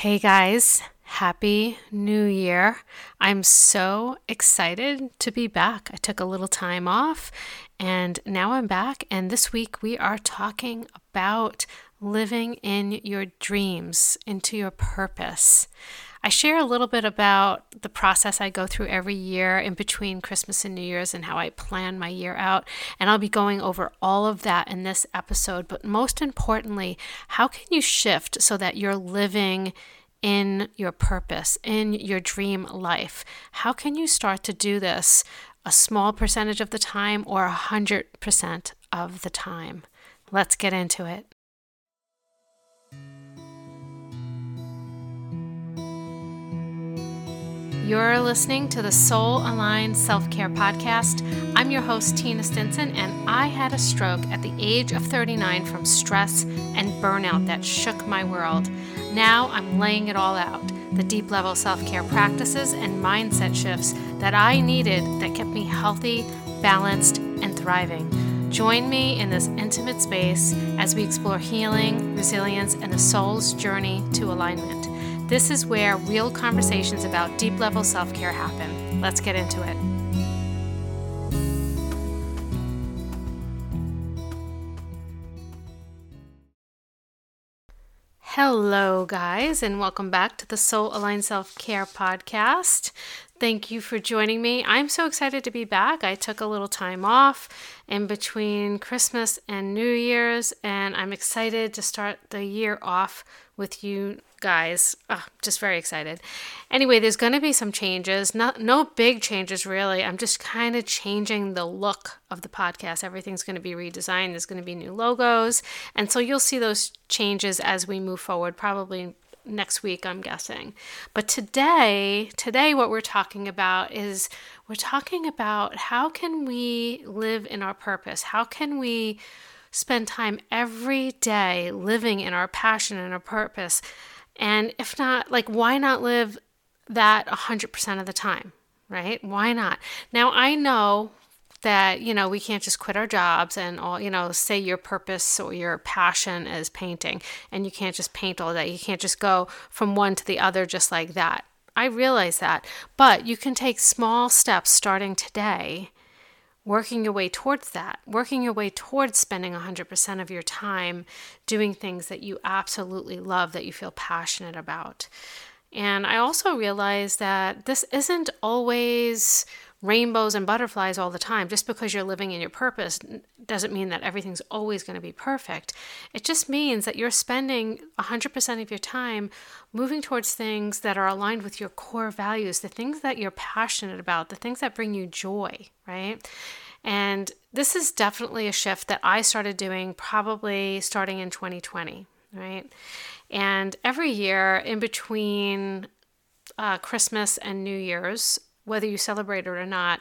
Hey guys, happy new year. I'm so excited to be back. I took a little time off and now I'm back. And this week we are talking about living in your dreams, into your purpose. I share a little bit about the process I go through every year in between Christmas and New Year's and how I plan my year out. And I'll be going over all of that in this episode. But most importantly, how can you shift so that you're living in your purpose, in your dream life? How can you start to do this a small percentage of the time or a 100% of the time? Let's get into it. You're listening to the Soul Aligned Self Care Podcast. I'm your host, Tina Stinson, and I had a stroke at the age of 39 from stress and burnout that shook my world. Now I'm laying it all out the deep level self care practices and mindset shifts that I needed that kept me healthy, balanced, and thriving. Join me in this intimate space as we explore healing, resilience, and the soul's journey to alignment. This is where real conversations about deep level self care happen. Let's get into it. Hello, guys, and welcome back to the Soul Aligned Self Care Podcast. Thank you for joining me. I'm so excited to be back. I took a little time off in between Christmas and New Year's, and I'm excited to start the year off with you guys. Oh, just very excited. Anyway, there's going to be some changes. Not no big changes really. I'm just kind of changing the look of the podcast. Everything's going to be redesigned. There's going to be new logos, and so you'll see those changes as we move forward. Probably next week, I'm guessing. But today, today what we're talking about is we're talking about how can we live in our purpose? How can we spend time every day living in our passion and our purpose? And if not, like, why not live that 100% of the time, right? Why not? Now, I know that, you know, we can't just quit our jobs and all, you know, say your purpose or your passion is painting and you can't just paint all day. You can't just go from one to the other just like that. I realize that. But you can take small steps starting today working your way towards that, working your way towards spending 100% of your time doing things that you absolutely love, that you feel passionate about. And I also realize that this isn't always rainbows and butterflies all the time. Just because you're living in your purpose doesn't mean that everything's always going to be perfect. It just means that you're spending 100% of your time moving towards things that are aligned with your core values, the things that you're passionate about, the things that bring you joy, right? And this is definitely a shift that I started doing probably starting in 2020, right? And every year in between uh, Christmas and New Year's, whether you celebrate it or not,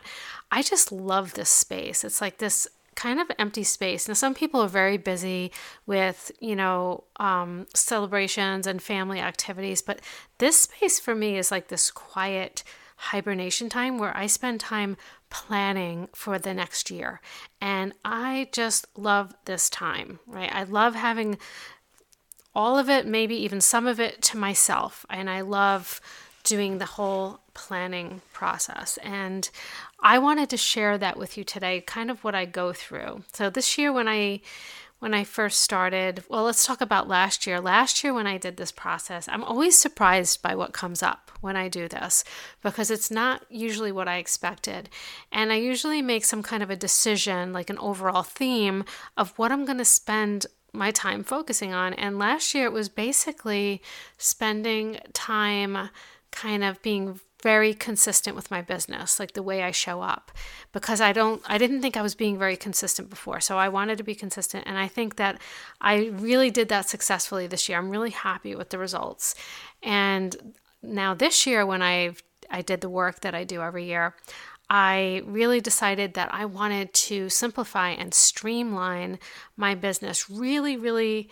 I just love this space. It's like this kind of empty space. Now, some people are very busy with, you know, um, celebrations and family activities, but this space for me is like this quiet hibernation time where I spend time planning for the next year. And I just love this time, right? I love having all of it, maybe even some of it to myself. And I love doing the whole planning process. And I wanted to share that with you today, kind of what I go through. So this year when I when I first started, well, let's talk about last year. Last year when I did this process, I'm always surprised by what comes up when I do this because it's not usually what I expected. And I usually make some kind of a decision, like an overall theme of what I'm going to spend my time focusing on. And last year it was basically spending time kind of being very consistent with my business, like the way I show up, because I don't, I didn't think I was being very consistent before. So I wanted to be consistent. And I think that I really did that successfully this year. I'm really happy with the results. And now this year, when I I did the work that I do every year, I really decided that I wanted to simplify and streamline my business, really, really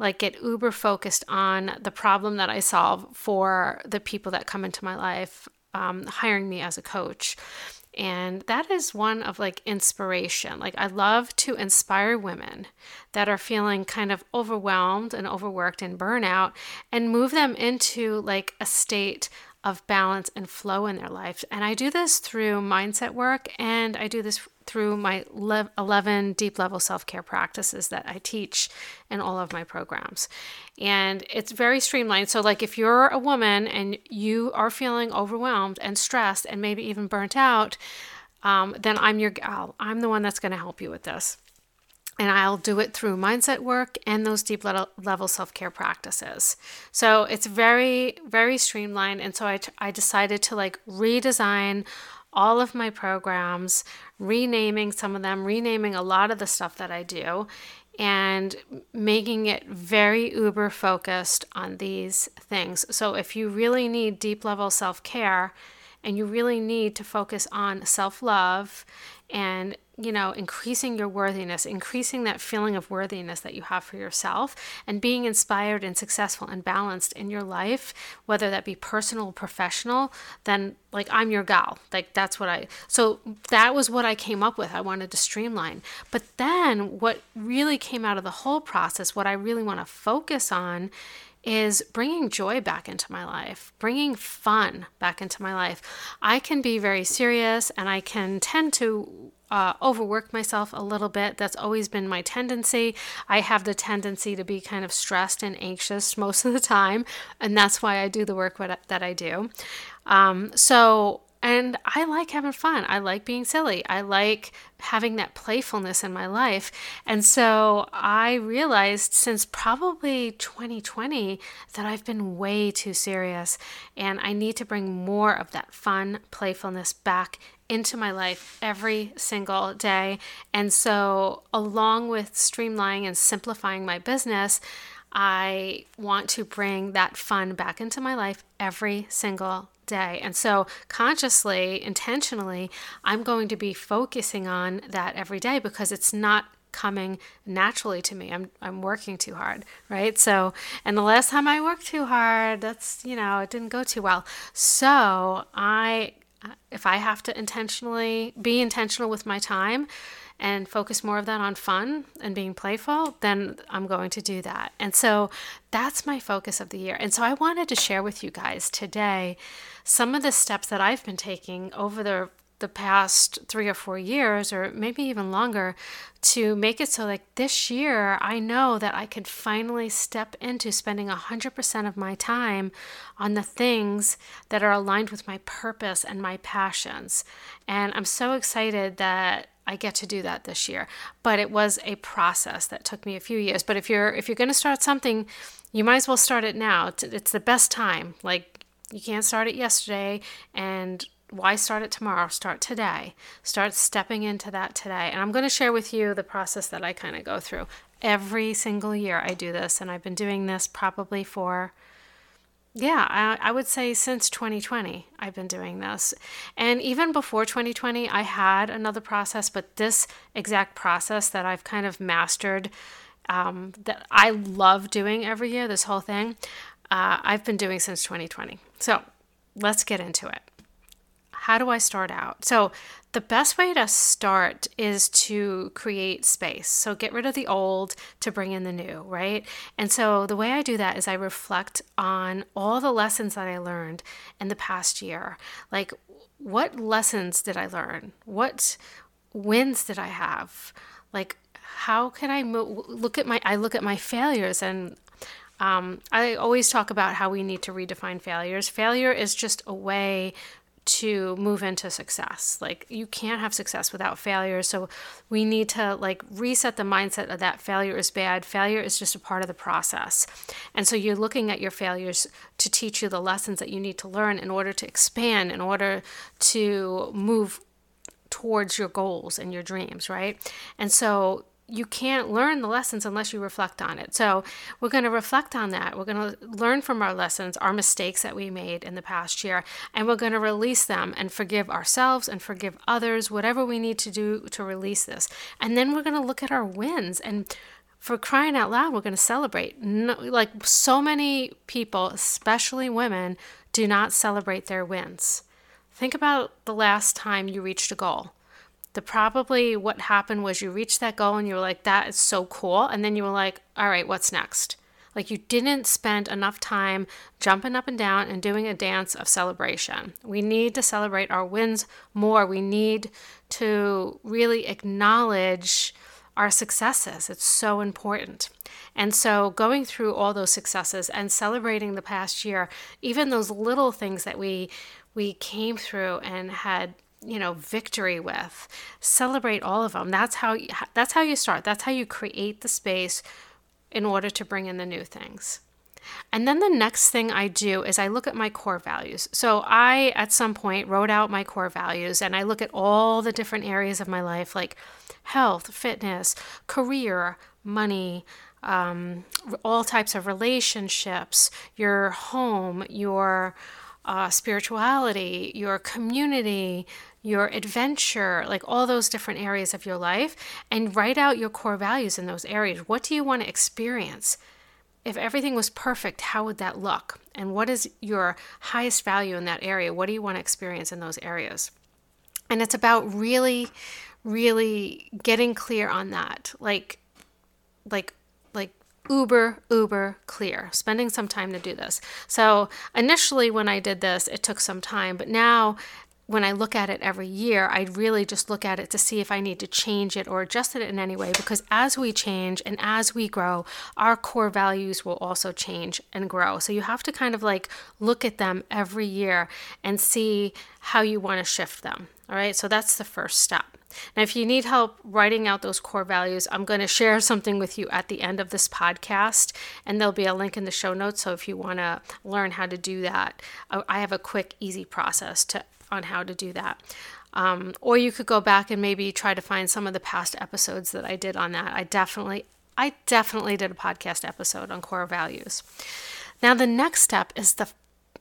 like get uber focused on the problem that I solve for the people that come into my life, um, hiring me as a coach. And that is one of like inspiration. Like, I love to inspire women that are feeling kind of overwhelmed and overworked and burnout and move them into like a state of balance and flow in their life. And I do this through mindset work and I do this through my 11 deep level self care practices that I teach in all of my programs. And it's very streamlined. So, like, if you're a woman and you are feeling overwhelmed and stressed and maybe even burnt out, um, then I'm your gal. I'm the one that's going to help you with this. And I'll do it through mindset work and those deep level self care practices. So it's very, very streamlined. And so I, t- I decided to like redesign all of my programs, renaming some of them, renaming a lot of the stuff that I do, and making it very uber focused on these things. So if you really need deep level self care and you really need to focus on self love and you know, increasing your worthiness, increasing that feeling of worthiness that you have for yourself, and being inspired and successful and balanced in your life, whether that be personal or professional, then like I'm your gal. Like that's what I, so that was what I came up with. I wanted to streamline. But then what really came out of the whole process, what I really want to focus on is bringing joy back into my life, bringing fun back into my life. I can be very serious and I can tend to uh, overwork myself a little bit. That's always been my tendency. I have the tendency to be kind of stressed and anxious most of the time, and that's why I do the work that I do. Um, so and I like having fun. I like being silly. I like having that playfulness in my life. And so I realized since probably 2020 that I've been way too serious and I need to bring more of that fun playfulness back into my life every single day. And so, along with streamlining and simplifying my business, I want to bring that fun back into my life every single day. And so, consciously, intentionally, I'm going to be focusing on that every day because it's not coming naturally to me. I'm I'm working too hard, right? So, and the last time I worked too hard, that's, you know, it didn't go too well. So, I if I have to intentionally be intentional with my time and focus more of that on fun and being playful, then I'm going to do that. And so that's my focus of the year. And so I wanted to share with you guys today some of the steps that I've been taking over the the past three or four years, or maybe even longer, to make it so like this year, I know that I could finally step into spending 100% of my time on the things that are aligned with my purpose and my passions. And I'm so excited that I get to do that this year. But it was a process that took me a few years. But if you're if you're going to start something, you might as well start it now. It's the best time. Like you can't start it yesterday and why start it tomorrow? Start today. Start stepping into that today. And I'm going to share with you the process that I kind of go through. Every single year I do this, and I've been doing this probably for yeah, I, I, would say since 2020, I've been doing this. And even before 2020, I had another process, but this exact process that I've kind of mastered, um, that I love doing every year, this whole thing, uh, I've been doing since 2020. So let's get into it. How do I start out? So, the best way to start is to create space. So get rid of the old to bring in the new, right? And so the way I do that is I reflect on all the lessons that I learned in the past year. Like, what lessons did I learn? What wins did I have? Like, how can I mo- look at my? I look at my failures and um, I always talk about how we need to redefine failures. Failure is just a way to move into success. Like you can't have success without failure. So we need to like reset the mindset of that failure is bad. Failure is just a part of the process. And so you're looking at your failures to teach you the lessons that you need to learn in order to expand, in order to move towards your goals and your dreams, right? And so you can't learn the lessons unless you reflect on it. So, we're going to reflect on that. We're going to learn from our lessons, our mistakes that we made in the past year, and we're going to release them and forgive ourselves and forgive others, whatever we need to do to release this. And then we're going to look at our wins and for crying out loud, we're going to celebrate. No, like so many people, especially women, do not celebrate their wins. think about the last time you reached a goal. The probably what happened was you reached that goal and you were like, that is so cool. And then you were like, all right, what's next? Like you didn't spend enough time jumping up and down and doing a dance of celebration. We need to celebrate our wins more. We need to really acknowledge our successes. It's so important. And so, going through all those successes and celebrating the past year, even those little things that we we came through and had you know victory with celebrate all of them that's how that's how you start that's how you create the space in order to bring in the new things. And then the next thing I do is I look at my core values. So I, at some point, wrote out my core values and I look at all the different areas of my life like health, fitness, career, money, um, all types of relationships, your home, your uh, spirituality, your community, your adventure, like all those different areas of your life, and write out your core values in those areas. What do you want to experience? If everything was perfect, how would that look? And what is your highest value in that area? What do you want to experience in those areas? And it's about really, really getting clear on that. Like, like, like uber, uber clear, spending some time to do this. So, initially, when I did this, it took some time, but now when I look at it every year, I really just look at it to see if I need to change it or adjust it in any way because as we change and as we grow, our core values will also change and grow. So you have to kind of like look at them every year and see how you want to shift them. All right, so that's the first step. Now, if you need help writing out those core values, I'm going to share something with you at the end of this podcast, and there'll be a link in the show notes. So if you want to learn how to do that, I have a quick, easy process to on how to do that. Um, or you could go back and maybe try to find some of the past episodes that I did on that. I definitely, I definitely did a podcast episode on core values. Now, the next step is the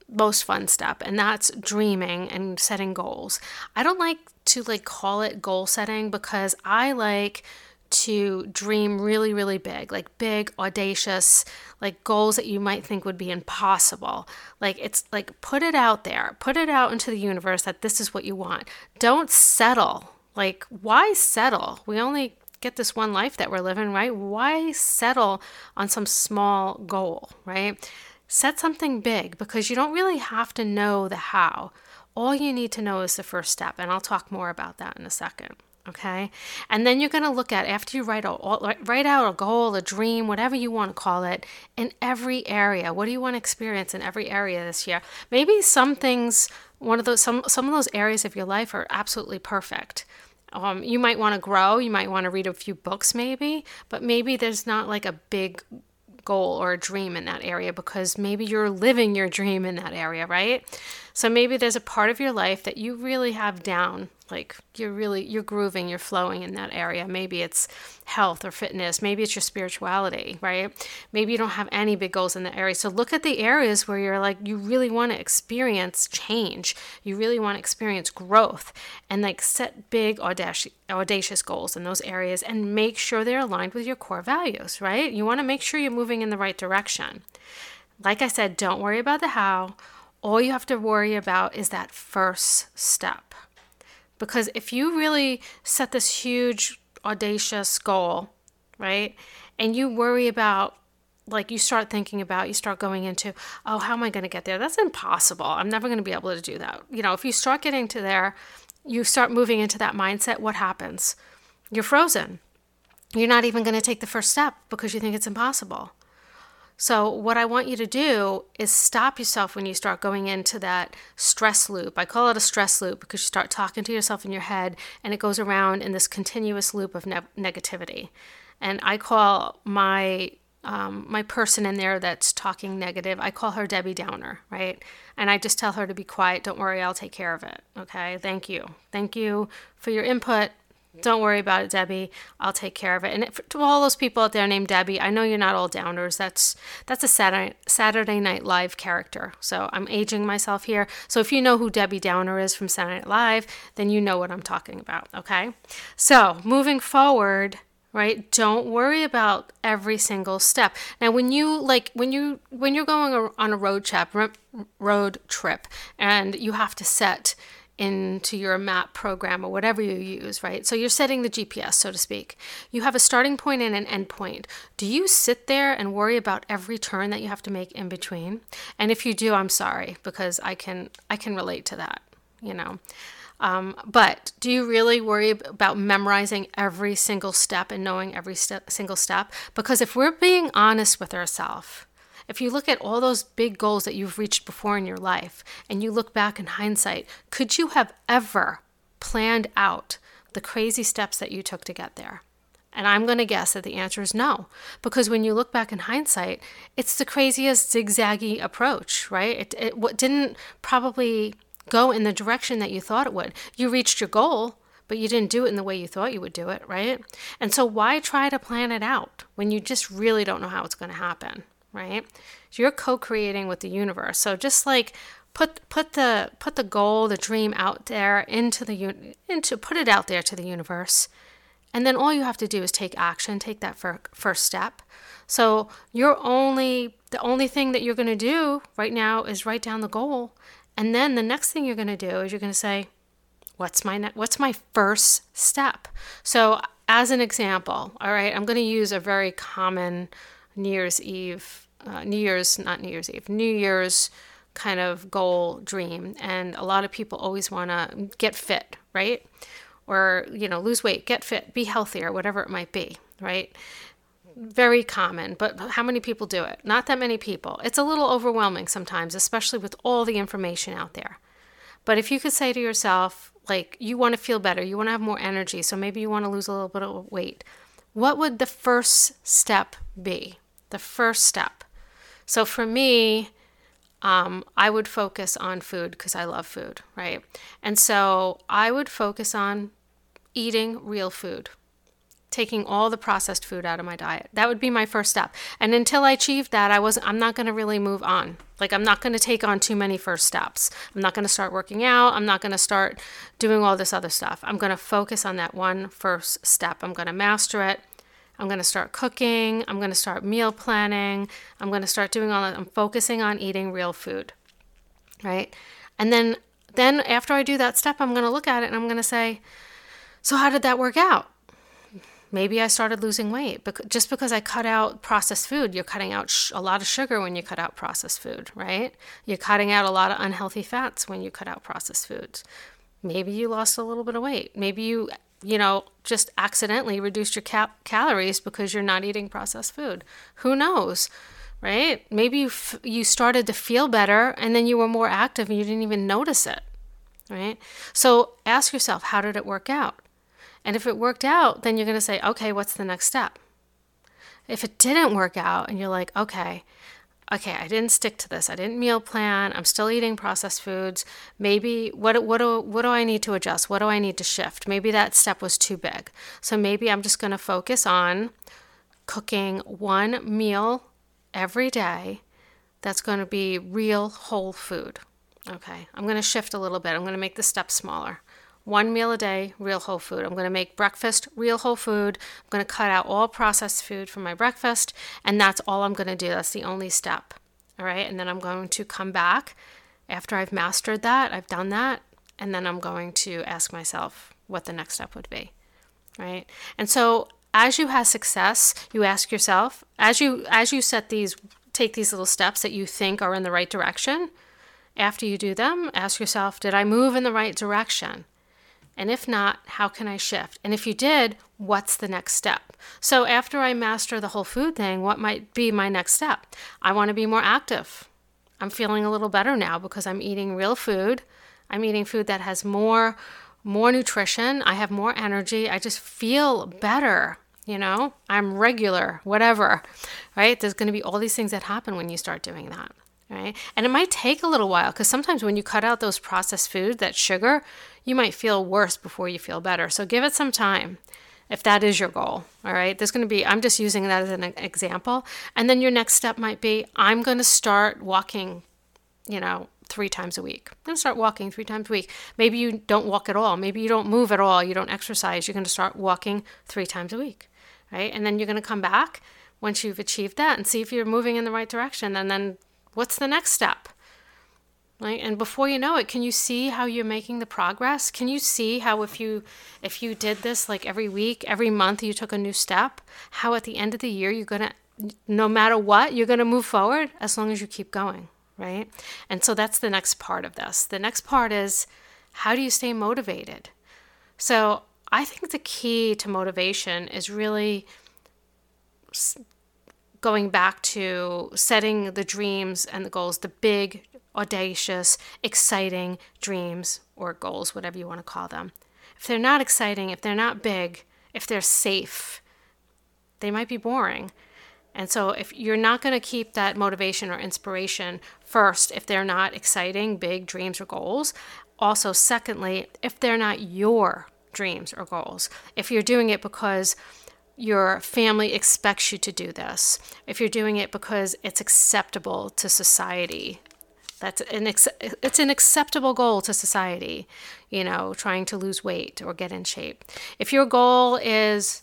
most fun step, and that's dreaming and setting goals. I don't like to like call it goal setting because I like to dream really, really big, like big, audacious, like goals that you might think would be impossible. Like it's like put it out there, put it out into the universe that this is what you want. Don't settle. Like, why settle? We only get this one life that we're living, right? Why settle on some small goal, right? Set something big because you don't really have to know the how. All you need to know is the first step, and I'll talk more about that in a second okay? And then you're going to look at after you write out write out a goal a dream whatever you want to call it in every area. What do you want to experience in every area this year? Maybe some things one of those some some of those areas of your life are absolutely perfect. Um, you might want to grow you might want to read a few books maybe but maybe there's not like a big goal or a dream in that area because maybe you're living your dream in that area right so maybe there's a part of your life that you really have down like you're really you're grooving you're flowing in that area. Maybe it's health or fitness maybe it's your spirituality right? Maybe you don't have any big goals in that area. So look at the areas where you're like you really want to experience change. You really want to experience growth and like set big audacious audacious goals in those areas and make sure they're aligned with your core values right? You want to make sure you're moving in the right direction. Like i said don't worry about the how all you have to worry about is that first step because if you really set this huge, audacious goal, right, and you worry about like you start thinking about, you start going into, oh, how am I going to get there? That's impossible. I'm never going to be able to do that. You know, if you start getting to there, you start moving into that mindset, what happens? You're frozen. You're not even going to take the first step because you think it's impossible. So, what I want you to do is stop yourself when you start going into that stress loop. I call it a stress loop because you start talking to yourself in your head and it goes around in this continuous loop of ne- negativity. And I call my um, my person in there that's talking negative, I call her Debbie Downer, right? And I just tell her to be quiet. Don't worry, I'll take care of it. Okay. Thank you. Thank you for your input. Don't worry about it, Debbie. I'll take care of it. And to all those people out there named Debbie, I know you're not all downers. That's that's a Saturday Saturday Night Live character. So I'm aging myself here. So if you know who Debbie Downer is from Saturday Night Live, then you know what I'm talking about. Okay. So moving forward, right don't worry about every single step now when you like when you when you're going on a road trip road trip and you have to set into your map program or whatever you use, right? So you're setting the GPS, so to speak. You have a starting point and an end point. Do you sit there and worry about every turn that you have to make in between? And if you do, I'm sorry because I can I can relate to that, you know. Um, but do you really worry about memorizing every single step and knowing every step, single step? Because if we're being honest with ourselves, if you look at all those big goals that you've reached before in your life and you look back in hindsight, could you have ever planned out the crazy steps that you took to get there? And I'm going to guess that the answer is no. Because when you look back in hindsight, it's the craziest zigzaggy approach, right? It, it didn't probably go in the direction that you thought it would. You reached your goal, but you didn't do it in the way you thought you would do it, right? And so why try to plan it out when you just really don't know how it's going to happen? Right? You're co-creating with the universe. So just like put put the put the goal, the dream out there into the into put it out there to the universe. And then all you have to do is take action, take that fir- first step. So you're only the only thing that you're going to do right now is write down the goal. And then the next thing you're going to do is you're going to say, what's my ne- what's my first step? So as an example, all right, I'm going to use a very common New Year's Eve, uh, New Year's, not New Year's Eve, New Year's kind of goal dream. And a lot of people always want to get fit, right? Or, you know, lose weight, get fit, be healthier, whatever it might be, right? Very common, but how many people do it? Not that many people. It's a little overwhelming sometimes, especially with all the information out there. But if you could say to yourself, like, you want to feel better, you want to have more energy, so maybe you want to lose a little bit of weight, what would the first step be? The first step. So for me, um, I would focus on food because I love food, right? And so I would focus on eating real food, taking all the processed food out of my diet. That would be my first step. And until I achieved that, I wasn't. I'm not going to really move on. Like I'm not going to take on too many first steps. I'm not going to start working out. I'm not going to start doing all this other stuff. I'm going to focus on that one first step. I'm going to master it. I'm going to start cooking. I'm going to start meal planning. I'm going to start doing all that. I'm focusing on eating real food. Right? And then then after I do that step, I'm going to look at it and I'm going to say, "So how did that work out?" Maybe I started losing weight but just because I cut out processed food. You're cutting out sh- a lot of sugar when you cut out processed food, right? You're cutting out a lot of unhealthy fats when you cut out processed foods. Maybe you lost a little bit of weight. Maybe you you know, just accidentally reduced your calories because you're not eating processed food. Who knows? Right? Maybe you f- you started to feel better and then you were more active and you didn't even notice it. Right? So ask yourself, how did it work out? And if it worked out, then you're going to say, okay, what's the next step? If it didn't work out and you're like, okay, okay, I didn't stick to this. I didn't meal plan. I'm still eating processed foods. Maybe what what do what do I need to adjust? What do I need to shift? Maybe that step was too big. So maybe I'm just going to focus on cooking one meal every day that's going to be real whole food. Okay. I'm going to shift a little bit. I'm going to make the step smaller one meal a day, real whole food. I'm going to make breakfast real whole food. I'm going to cut out all processed food from my breakfast, and that's all I'm going to do. That's the only step. All right. And then I'm going to come back after I've mastered that, I've done that, and then I'm going to ask myself what the next step would be. Right. And so as you have success, you ask yourself, as you as you set these take these little steps that you think are in the right direction, after you do them, ask yourself, did I move in the right direction? And if not, how can I shift? And if you did, what's the next step? So after I master the whole food thing, what might be my next step? I want to be more active. I'm feeling a little better now because I'm eating real food. I'm eating food that has more more nutrition. I have more energy. I just feel better, you know? I'm regular, whatever. Right? There's going to be all these things that happen when you start doing that right? And it might take a little while because sometimes when you cut out those processed foods, that sugar, you might feel worse before you feel better. So give it some time if that is your goal. All right. There's going to be, I'm just using that as an example. And then your next step might be I'm going to start walking, you know, three times a week. I'm going to start walking three times a week. Maybe you don't walk at all. Maybe you don't move at all. You don't exercise. You're going to start walking three times a week. Right. And then you're going to come back once you've achieved that and see if you're moving in the right direction. And then what's the next step? Right? And before you know it, can you see how you're making the progress? Can you see how if you if you did this like every week, every month you took a new step, how at the end of the year you're going to no matter what, you're going to move forward as long as you keep going, right? And so that's the next part of this. The next part is how do you stay motivated? So, I think the key to motivation is really going back to setting the dreams and the goals, the big, audacious, exciting dreams or goals, whatever you want to call them. If they're not exciting, if they're not big, if they're safe, they might be boring. And so, if you're not going to keep that motivation or inspiration first, if they're not exciting, big dreams or goals, also, secondly, if they're not your dreams or goals, if you're doing it because your family expects you to do this, if you're doing it because it's acceptable to society, that's an it's an acceptable goal to society, you know, trying to lose weight or get in shape. If your goal is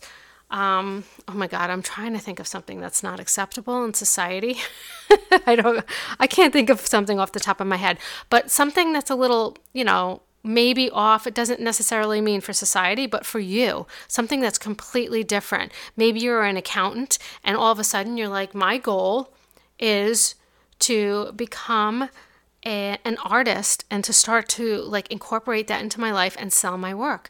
um, oh my god, I'm trying to think of something that's not acceptable in society. I don't I can't think of something off the top of my head, but something that's a little, you know, maybe off. It doesn't necessarily mean for society, but for you, something that's completely different. Maybe you're an accountant and all of a sudden you're like, my goal is to become a, an artist and to start to like incorporate that into my life and sell my work.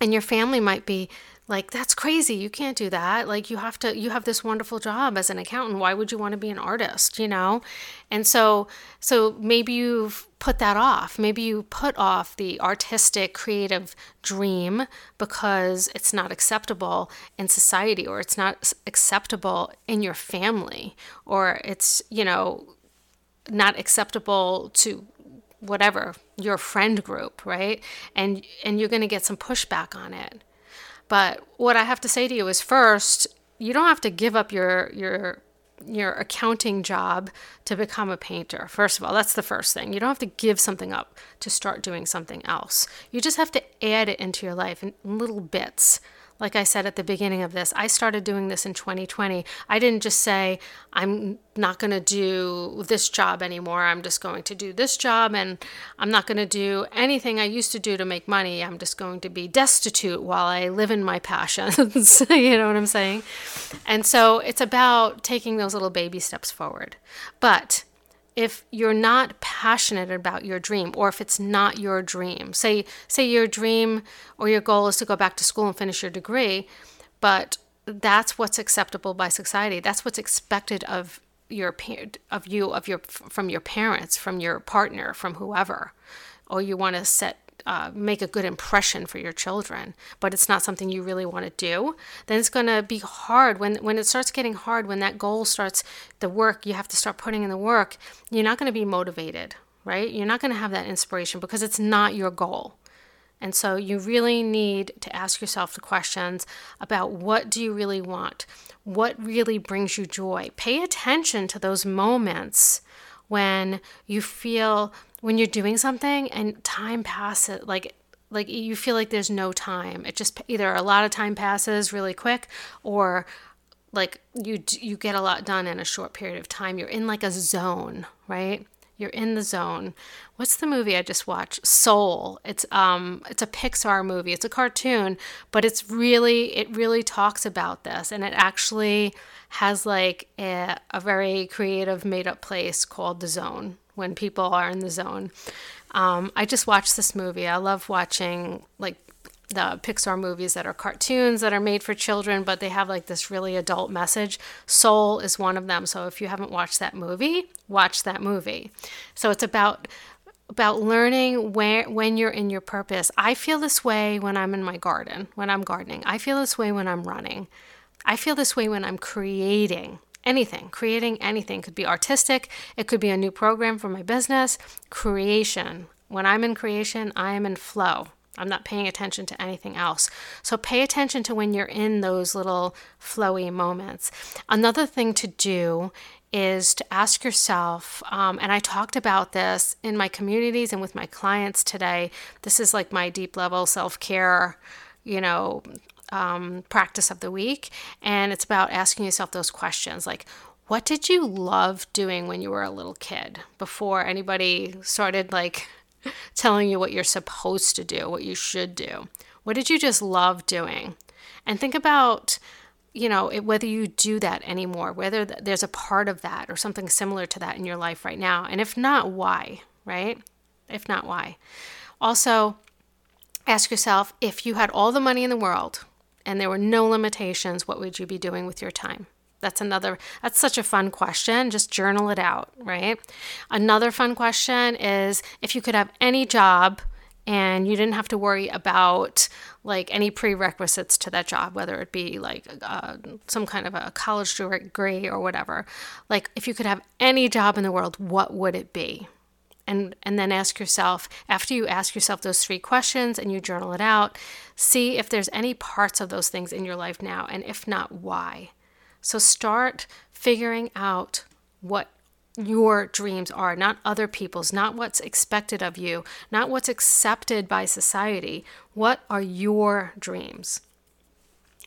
And your family might be like that's crazy. You can't do that. Like you have to you have this wonderful job as an accountant. Why would you want to be an artist you know? And so so maybe you've put that off. Maybe you put off the artistic creative dream because it's not acceptable in society or it's not acceptable in your family or it's you know not acceptable to whatever your friend group right? And and you're going to get some pushback on it but what I have to say to you is first, you don't have to give up your your your accounting job to become a painter. First of all, that's the first thing. You don't have to give something up to start doing something else. You just have to add it into your life in little bits like I said at the beginning of this, I started doing this in 2020. I didn't just say, I'm not going to do this job anymore. I'm just going to do this job and I'm not going to do anything I used to do to make money. I'm just going to be destitute while I live in my passions. you know what I'm saying? And so it's about taking those little baby steps forward. But if you're not passionate about your dream or if it's not your dream. Say say your dream or your goal is to go back to school and finish your degree but that's what's acceptable by society. That's what's expected of your of you of your from your parents from your partner from whoever. Or you want to set uh, make a good impression for your children, but it's not something you really want to do, then it's going to be hard when when it starts getting hard. When that goal starts, the work you have to start putting in the work, you're not going to be motivated, right? You're not going to have that inspiration because it's not your goal. And so you really need to ask yourself the questions about what do you really want? What really brings you joy? Pay attention to those moments when you feel when you're doing something and time passes like like you feel like there's no time. It just either a lot of time passes really quick or like you you get a lot done in a short period of time. You're in like a zone right? You're in the zone. What's the movie i just watched? Soul. It's um it's a pixar movie. It's a cartoon but it's really it really talks about this. And it actually has like a, a very creative made up place called the zone when people are in the zone. Um, I just watched this movie. I love watching like the Pixar movies that are cartoons that are made for children, but they have like this really adult message. Soul is one of them. So if you haven't watched that movie, watch that movie. So it's about about learning where when you're in your purpose. I feel this way when I'm in my garden, when I'm gardening. I feel this way when I'm running. I feel this way when I'm creating anything, creating anything. Could be artistic, it could be a new program for my business. Creation. When I'm in creation, I am in flow. I'm not paying attention to anything else. So pay attention to when you're in those little flowy moments. Another thing to do is to ask yourself, um, and I talked about this in my communities and with my clients today. This is like my deep level self care, you know, um, practice of the week. And it's about asking yourself those questions like, What did you love doing when you were a little kid before anybody started like telling you what you're supposed to do, what you should do? What did you just love doing? And think about, you know, it, whether you do that anymore, whether th- there's a part of that or something similar to that in your life right now. And if not, why, right? If not, why? Also, ask yourself if you had all the money in the world and there were no limitations, what would you be doing with your time? That's another, that's such a fun question. Just journal it out, right? Another fun question is if you could have any job and you didn't have to worry about like any prerequisites to that job, whether it be like uh, some kind of a college degree or whatever. Like, if you could have any job in the world, what would it be? And, and then ask yourself, after you ask yourself those three questions and you journal it out, see if there's any parts of those things in your life now, and if not, why. So start figuring out what your dreams are, not other people's, not what's expected of you, not what's accepted by society. What are your dreams?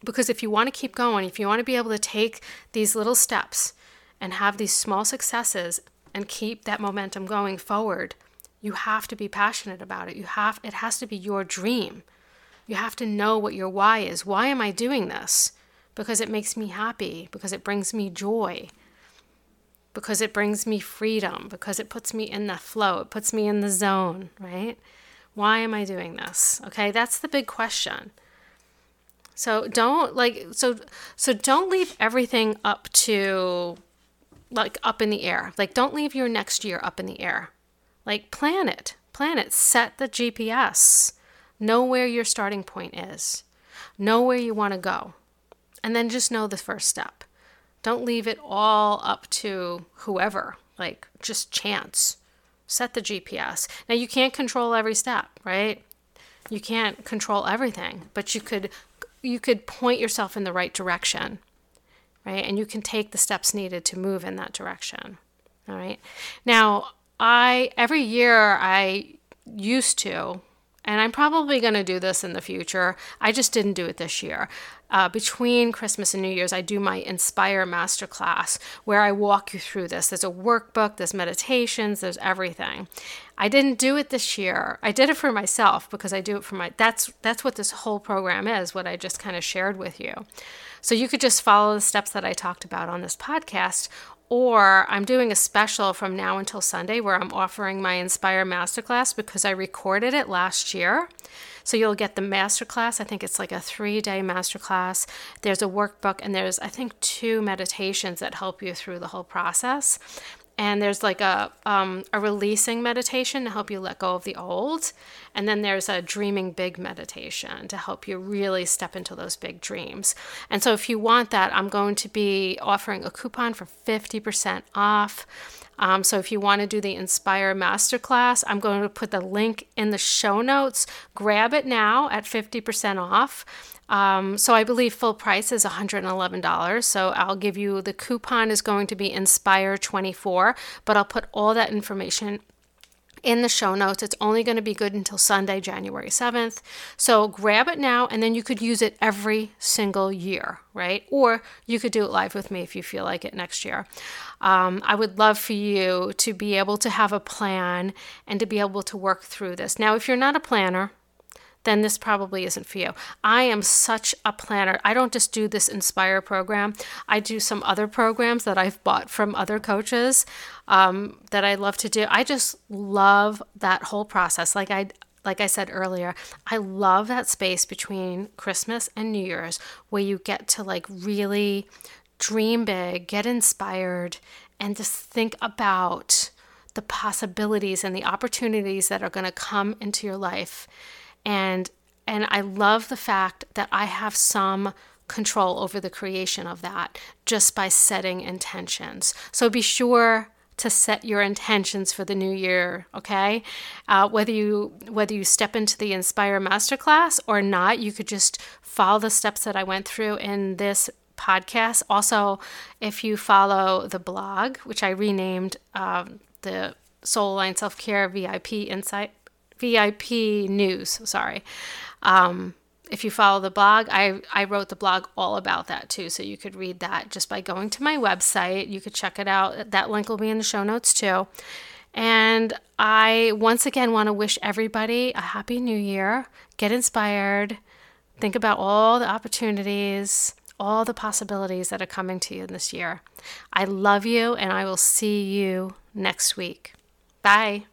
Because if you want to keep going, if you want to be able to take these little steps and have these small successes and keep that momentum going forward, you have to be passionate about it. You have it has to be your dream. You have to know what your why is. Why am I doing this? because it makes me happy, because it brings me joy, because it brings me freedom, because it puts me in the flow, it puts me in the zone, right? Why am I doing this? Okay, that's the big question. So don't like so so don't leave everything up to like up in the air. Like don't leave your next year up in the air. Like plan it. Plan it. Set the GPS. Know where your starting point is. Know where you want to go. And then just know the first step. Don't leave it all up to whoever, like just chance. Set the GPS. Now, you can't control every step, right? You can't control everything, but you could you could point yourself in the right direction, right? And you can take the steps needed to move in that direction. All right. Now, I every year I used to and I'm probably going to do this in the future. I just didn't do it this year. Uh, between Christmas and New Year's, I do my Inspire Masterclass where I walk you through this. There's a workbook, there's meditations, there's everything. I didn't do it this year. I did it for myself because I do it for my. That's that's what this whole program is. What I just kind of shared with you. So you could just follow the steps that I talked about on this podcast, or I'm doing a special from now until Sunday where I'm offering my Inspire Masterclass because I recorded it last year. So you'll get the masterclass. I think it's like a three day masterclass. There's a workbook, and there's, I think, two meditations that help you through the whole process and there's like a um, a releasing meditation to help you let go of the old. And then there's a dreaming big meditation to help you really step into those big dreams. And so if you want that i'm going to be offering a coupon for 50% off um, so if you want to do the inspire masterclass i'm going to put the link in the show notes grab it now at 50% off um, so I believe full price is $111. So I'll give you the coupon is going to be Inspire24, but I'll put all that information in the show notes. It's only going to be good until Sunday, January 7th. So grab it now and then you could use it every single year, right? Or you could do it live with me if you feel like it next year. Um, I would love for you to be able to have a plan and to be able to work through this. Now, if you're not a planner, then this probably isn't for you. I am such a planner. I don't just do this Inspire program, I do some other programs that I've bought from other coaches um, that I love to do. I just love that whole process. Like I, like I said earlier, I love that space between Christmas and New Year's where you get to like really dream big, get inspired, and just think about the possibilities and the opportunities that are going to come into your life and and I love the fact that I have some control over the creation of that just by setting intentions. So be sure to set your intentions for the new year okay uh, whether you whether you step into the inspire masterclass or not you could just follow the steps that i went through in this podcast also if you follow the blog which i renamed um, the soul aligned self-care vip insight VIP news. Sorry. Um, if you follow the blog, I, I wrote the blog all about that too. So you could read that just by going to my website. You could check it out. That link will be in the show notes too. And I once again want to wish everybody a happy new year. Get inspired. Think about all the opportunities, all the possibilities that are coming to you this year. I love you, and I will see you next week. Bye.